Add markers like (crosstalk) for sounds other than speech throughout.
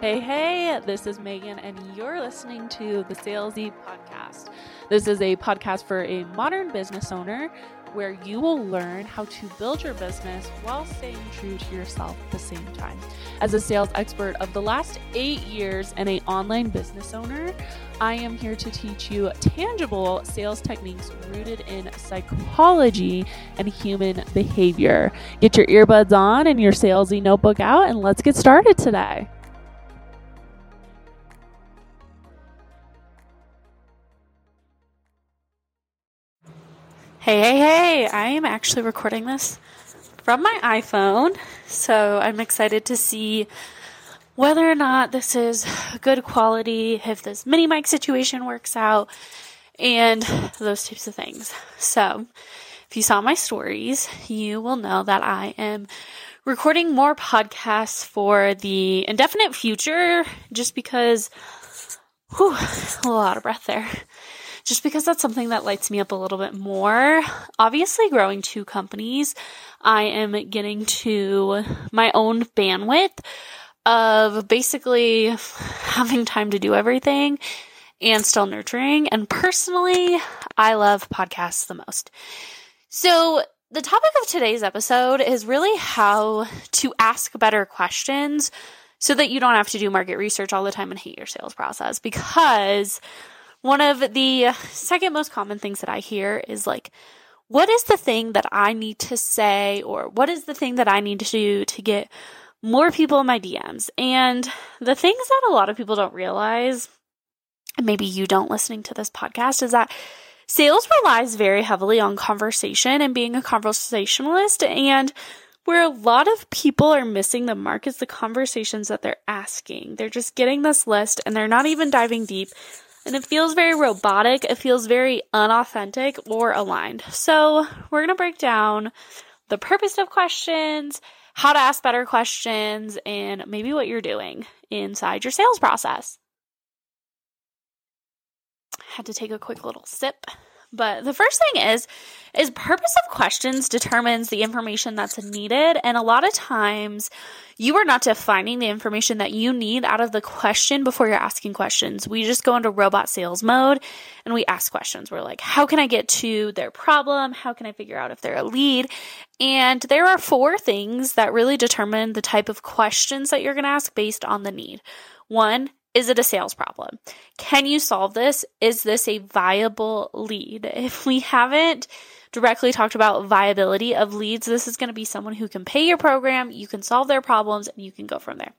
Hey, hey, this is Meghan, and you're listening to the Salesy Podcast. This is a podcast for a modern business owner where you will learn how to build your business while staying true to yourself at the same time. As a sales expert of the last eight years and an online business owner, I am here to teach you tangible sales techniques rooted in psychology and human behavior. Get your earbuds on and your salesy notebook out, and let's get started today. Hey, hey, hey, I am actually recording this from my iPhone, so I'm excited to see whether or not this is good quality, if this mini mic situation works out, and those types of things. So, if you saw my stories, you will know that I am recording more podcasts for the indefinite future just because, whew, a lot of breath there just because that's something that lights me up a little bit more. Obviously, growing two companies, I am getting to my own bandwidth of basically (laughs) having time to do everything and still nurturing. And personally, I love podcasts the most. So, the topic of today's episode is really how to ask better questions so that you don't have to do market research all the time and hate your sales process because one of the second most common things that I hear is like, what is the thing that I need to say, or what is the thing that I need to do to get more people in my DMs? And the things that a lot of people don't realize, and maybe you don't listening to this podcast, is that sales relies very heavily on conversation and being a conversationalist. And where a lot of people are missing the mark is the conversations that they're asking. They're just getting this list and they're not even diving deep and it feels very robotic. It feels very unauthentic or aligned. So, we're going to break down the purpose of questions, how to ask better questions, and maybe what you're doing inside your sales process. Had to take a quick little sip. But the first thing is is purpose of questions determines the information that's needed and a lot of times you are not defining the information that you need out of the question before you're asking questions. We just go into robot sales mode and we ask questions. We're like, how can I get to their problem? How can I figure out if they're a lead? And there are four things that really determine the type of questions that you're going to ask based on the need. One, is it a sales problem? Can you solve this? Is this a viable lead? (laughs) If we haven't directly talked about viability of leads, this is going to be someone who can pay your program, you can solve their problems, and you can go from there.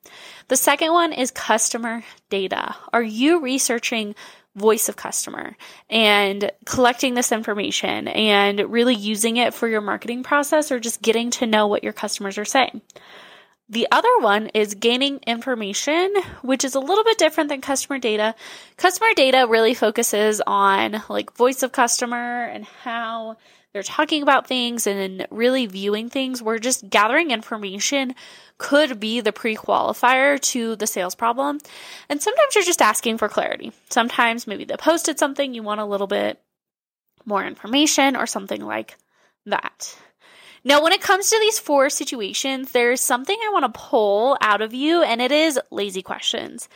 The second one is customer data. Are you researching voice of customer and collecting this information and really using it for your marketing process or just getting to know what your customers are saying? The other one is gaining information, which is a little bit different than customer data. Customer data really focuses on like voice of customer and how they're talking about things and really viewing things. We're just gathering information could be the pre-qualifier to the sales problem. And sometimes you're just asking for clarity. Sometimes maybe they posted something, you want a little bit more information or something like that. Now, when it comes to these four situations, there's something I want to pull out of you, and it is lazy questions.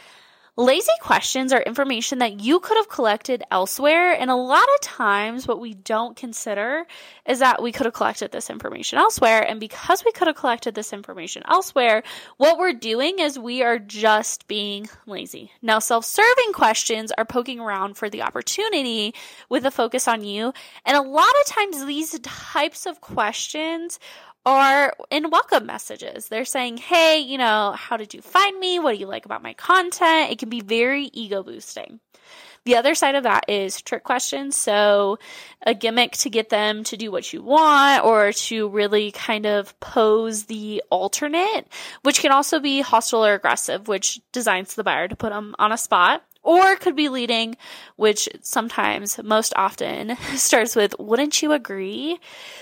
Lazy questions are information that you could have collected elsewhere. And a lot of times, what we don't consider is that we could have collected this information elsewhere. And because we could have collected this information elsewhere, what we're doing is we are just being lazy. Now, self serving questions are poking around for the opportunity with a focus on you. And a lot of times, these types of questions are in welcome messages. They're saying, Hey, you know, how did you find me? What do you like about my content? It can be very ego boosting. The other side of that is trick questions. So, a gimmick to get them to do what you want or to really kind of pose the alternate, which can also be hostile or aggressive, which designs the buyer to put them on a spot or could be leading, which sometimes, most often, (laughs) starts with, wouldn't you agree?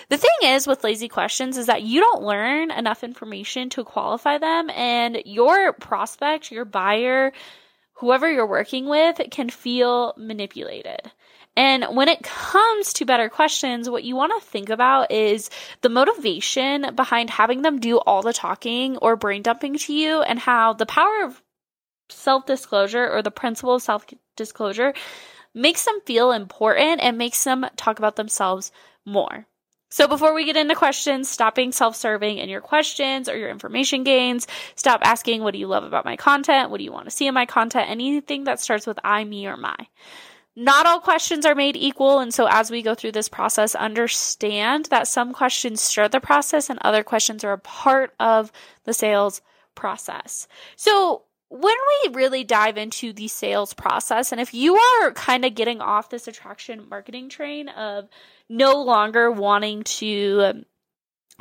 The thing is with lazy questions is that you don't learn enough information to qualify them, and your prospect, your buyer, whoever you're working with can feel manipulated. And when it comes to better questions, what you want to think about is the motivation behind having them do all the talking or brain dumping to you and how the power of self disclosure or the principle of self disclosure makes them feel important and makes them talk about themselves more. So before we get into questions, stop being self-serving in your questions or your information gains. Stop asking, what do you love about my content? What do you want to see in my content? Anything that starts with I, me, or my. Not all questions are made equal. And so as we go through this process, understand that some questions start the process and other questions are a part of the sales process. So when we really dive into the sales process, and if you are kind of getting off this attraction marketing train of no longer wanting to um,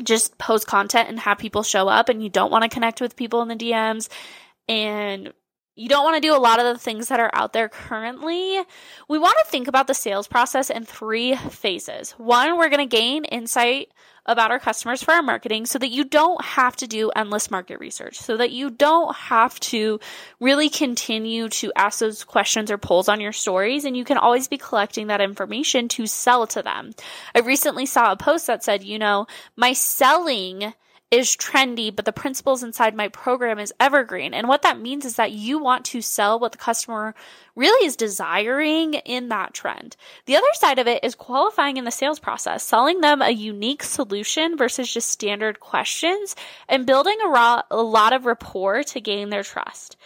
just post content and have people show up, and you don't want to connect with people in the DMs, and you don't want to do a lot of the things that are out there currently. We want to think about the sales process in three phases. One, we're going to gain insight about our customers for our marketing so that you don't have to do endless market research, so that you don't have to really continue to ask those questions or polls on your stories, and you can always be collecting that information to sell to them. I recently saw a post that said, you know, my selling is trendy, but the principles inside my program is evergreen. And what that means is that you want to sell what the customer really is desiring in that trend. The other side of it is qualifying in the sales process, selling them a unique solution versus just standard questions and building a, raw, a lot of rapport to gain their trust.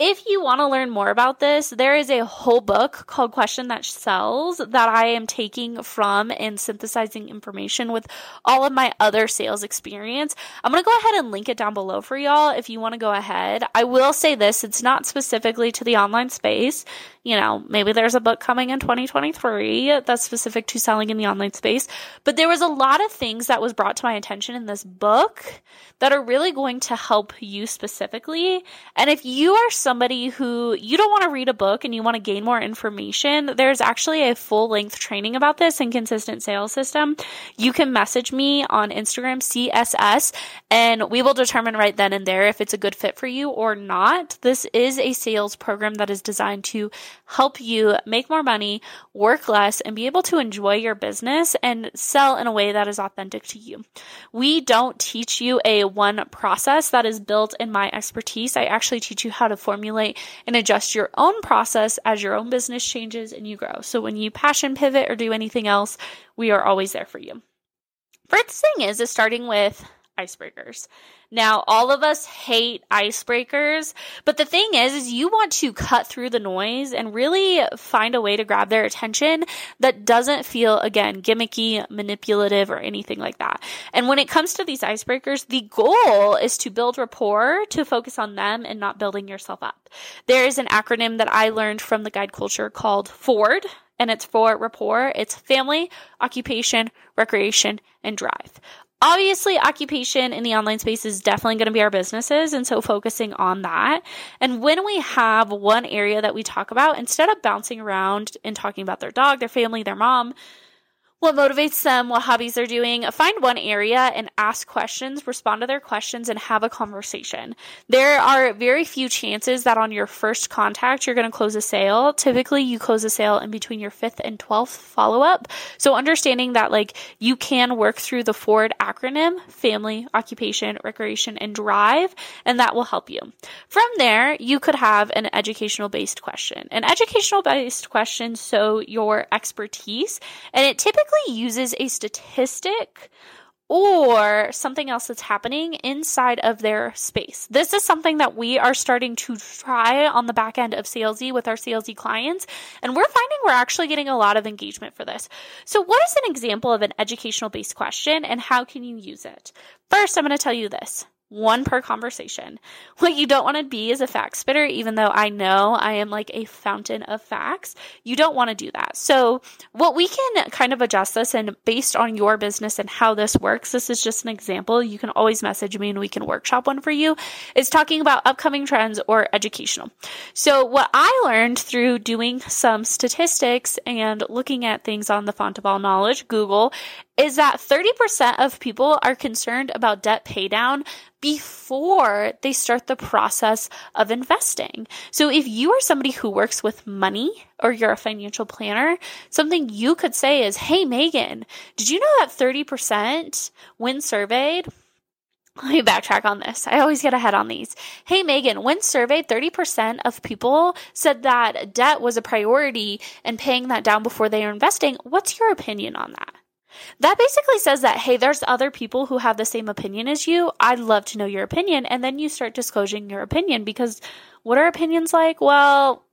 If you want to learn more about this, there is a whole book called Question That Sells that I am taking from and synthesizing information with all of my other sales experience. I'm going to go ahead and link it down below for y'all if you want to go ahead. I will say this, it's not specifically to the online space. You know, maybe there's a book coming in 2023 that's specific to selling in the online space, but there was a lot of things that was brought to my attention in this book that are really going to help you specifically. And if you are somebody who you don't want to read a book and you want to gain more information, there's actually a full length training about this in consistent sales system. You can message me on Instagram, CSS, and we will determine right then and there if it's a good fit for you or not. This is a sales program that is designed to help you make more money, work less, and be able to enjoy your business and sell in a way that is authentic to you. We don't teach you a one process that is built in my expertise. I actually teach you how to formulate and adjust your own process as your own business changes and you grow. So when you passion pivot or do anything else, we are always there for you. First thing is, is starting with icebreakers. Now, all of us hate icebreakers, but the thing is, is you want to cut through the noise and really find a way to grab their attention that doesn't feel, again, gimmicky, manipulative, or anything like that. And when it comes to these icebreakers, the goal is to build rapport, to focus on them and not building yourself up. There is an acronym that I learned from the guide culture called FORD, and it's for rapport. It's family, occupation, recreation, and drive. Obviously, occupation in the online space is definitely going to be our businesses. And so focusing on that. And when we have one area that we talk about, instead of bouncing around and talking about their dog, their family, their mom, what motivates them, what hobbies they're doing. Find one area and ask questions, respond to their questions, and have a conversation. There are very few chances that on your first contact you're going to close a sale. Typically, you close a sale in between your fifth and 12th follow up. So, understanding that, like, you can work through the FORD acronym family, occupation, recreation, and drive, and that will help you. From there, you could have an educational based question. An educational based question, so your expertise, and it typically typically uses a statistic or something else that's happening inside of their space. This is something that we are starting to try on the back end of Salesy with our Salesy clients, and we're finding we're actually getting a lot of engagement for this. So, what is an example of an educational based question and how can you use it? First, I'm going to tell you this one per conversation. What you don't want to be is a fact spitter, even though I know I am like a fountain of facts. You don't want to do that. So, what we can kind of adjust this and based on your business and how this works, this is just an example. You can always message me and we can workshop one for you. Is talking about upcoming trends or educational. So, what I learned through doing some statistics and looking at things on the font of all knowledge, Google, is that 30% of people are concerned about debt paydown before they start the process of investing. So if you are somebody who works with money or you're a financial planner, something you could say is, Hey, Megan, did you know that 30% when surveyed (laughs) let me backtrack on this. I always get ahead on these. Hey, Megan, when surveyed, 30% of people said that debt was a priority and paying that down before they are investing. What's your opinion on that? That basically says that, hey, there's other people who have the same opinion as you. I'd love to know your opinion. And then you start disclosing your opinion because what are opinions like? Well,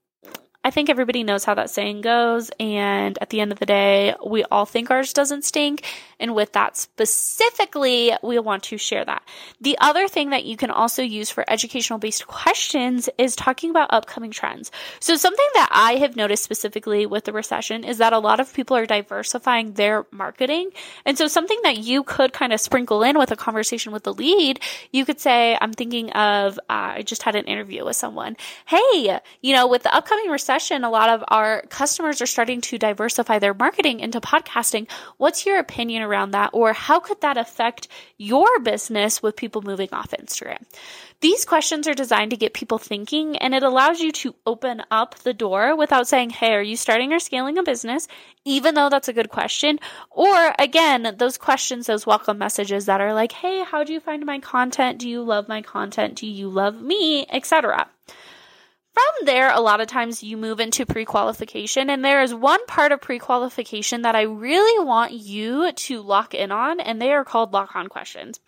I think everybody knows how that saying goes. And at the end of the day, we all think ours doesn't stink. And with that specifically, we want to share that. The other thing that you can also use for educational based questions is talking about upcoming trends. So something that I have noticed specifically with the recession is that a lot of people are diversifying their marketing. And so something that you could kind of sprinkle in with a conversation with the lead, you could say, I'm thinking of, uh, I just had an interview with someone. Hey, you know, with the upcoming recession, a lot of our customers are starting to diversify their marketing into podcasting. What's your opinion around that? Or how could that affect your business with people moving off Instagram? These questions are designed to get people thinking and it allows you to open up the door without saying, Hey, are you starting or scaling a business? Even though that's a good question. Or again, those questions, those welcome messages that are like, Hey, how do you find my content? Do you love my content? Do you love me? Etc. From there, a lot of times you move into pre qualification, and there is one part of pre qualification that I really want you to lock in on, and they are called lock on questions.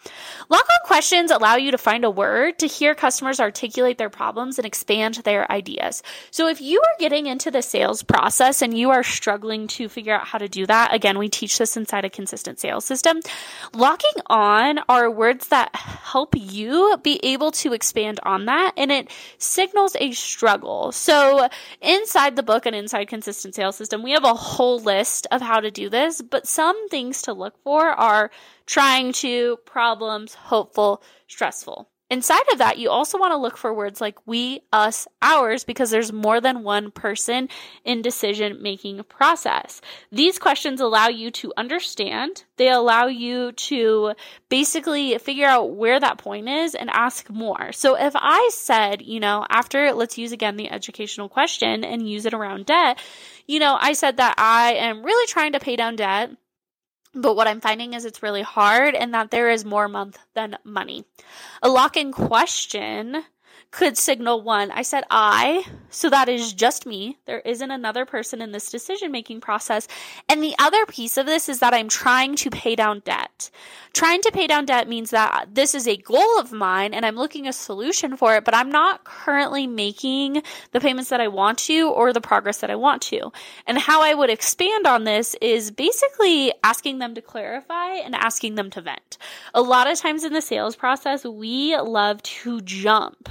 Lock on questions allow you to find a word to hear customers articulate their problems and expand their ideas. So if you are getting into the sales process and you are struggling to figure out how to do that, again, we teach this inside a consistent sales system. Locking on are words that help you be able to expand on that, and it signals a struggle. So inside the book and inside consistent sales system, we have a whole list of how to do this, but some things to look for are trying to, problems, hopeful, stressful. Inside of that, you also want to look for words like we, us, ours, because there's more than one person in decision making process. These questions allow you to understand. They allow you to basically figure out where that point is and ask more. So if I said, you know, after let's use again the educational question and use it around debt, you know, I said that I am really trying to pay down debt but what I'm finding is it's really hard and that there is more month than money. A lock in question could signal one. I said I, so that is just me. There isn't another person in this decision making process. And the other piece of this is that I'm trying to pay down debt. Trying to pay down debt means that this is a goal of mine and I'm looking a solution for it, but I'm not currently making the payments that I want to or the progress that I want to. And how I would expand on this is basically asking them to clarify and asking them to vent. A lot of times in the sales process, we love to jump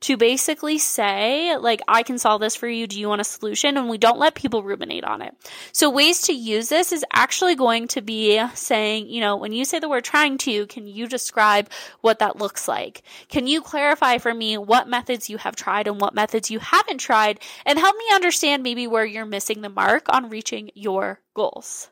to basically say, like, I can solve this for you. Do you want a solution? And we don't let people ruminate on it. So ways to use this is actually going to be saying, you know, when you say the word trying to, can you describe what that looks like? Can you clarify for me what methods you have tried and what methods you haven't tried and help me understand maybe where you're missing the mark on reaching your goals?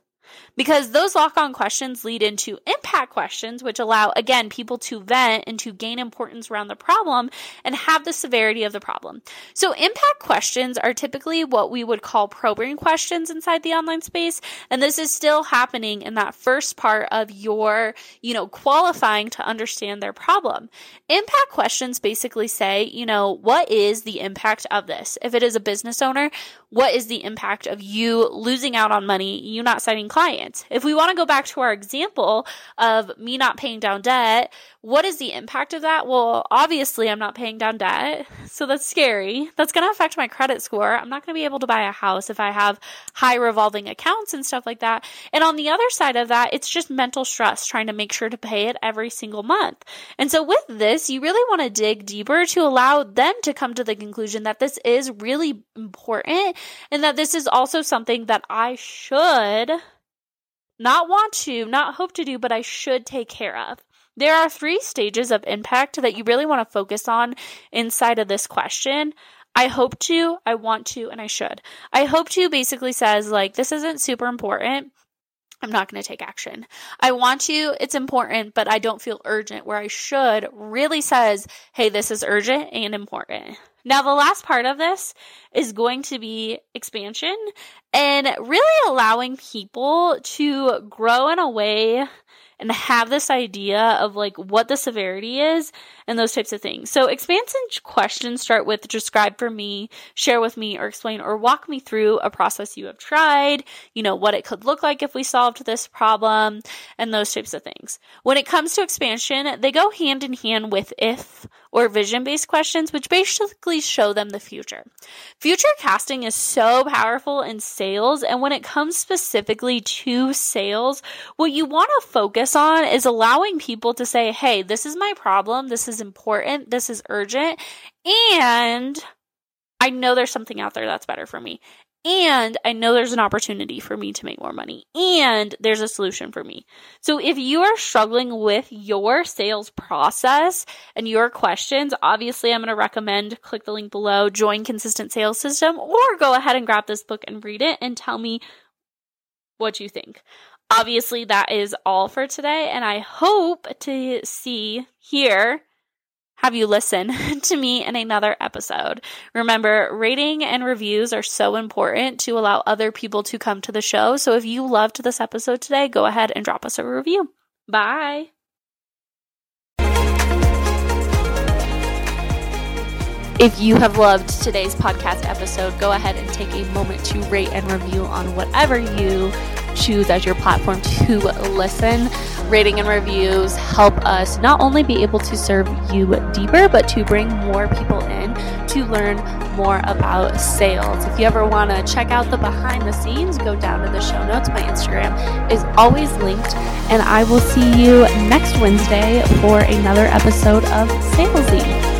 Because those lock on questions lead into impact questions, which allow, again, people to vent and to gain importance around the problem and have the severity of the problem. So impact questions are typically what we would call probing questions inside the online space. And this is still happening in that first part of your, you know, qualifying to understand their problem. Impact questions basically say, you know, what is the impact of this? If it is a business owner, what is the impact of you losing out on money, you not signing clients? If we want to go back to our example of me not paying down debt, what is the impact of that? Well, obviously, I'm not paying down debt. So that's scary. That's going to affect my credit score. I'm not going to be able to buy a house if I have high revolving accounts and stuff like that. And on the other side of that, it's just mental stress trying to make sure to pay it every single month. And so with this, you really want to dig deeper to allow them to come to the conclusion that this is really important and that this is also something that I should not want to, not hope to do, but I should take care of. There are three stages of impact that you really want to focus on inside of this question. I hope to, I want to, and I should. I hope to basically says like, this isn't super important. I'm not going to take action. I want to, it's important, but I don't feel urgent. Where I should really says, hey, this is urgent and important. Now, the last part of this is going to be expansion and really allowing people to grow in a way and have this idea of like what the severity is and those types of things. So expansion questions start with describe for me, share with me, or explain or walk me through a process you have tried, you know, what it could look like if we solved this problem, and those types of things. When it comes to expansion, they go hand in hand with if or vision based questions, which basically show them the future. Future casting is so powerful in sales, and when it comes specifically to sales, what you want to focus on is allowing people to say, hey, this is my problem, this is important, this is urgent, and I know there's something out there that's better for me. And I know there's an opportunity for me to make more money. And there's a solution for me. So if you are struggling with your sales process and your questions, obviously I'm going to recommend click the link below, join consistent sales system or go ahead and grab this book and read it and tell me what you think. Obviously that is all for today and I hope to see here have you listen (laughs) to me in another episode. Remember, rating and reviews are so important to allow other people to come to the show. So if you loved this episode today, go ahead and drop us a review. Bye. If you have loved today's podcast episode, go ahead and take a moment to rate and review on whatever you choose as your platform to listen. Rating and reviews help us not only be able to serve you deeper, but to bring more people in to learn more about sales. If you ever want to check out the behind the scenes, go down to the show notes. My Instagram is always linked, and I will see you next Wednesday for another episode of Salesy.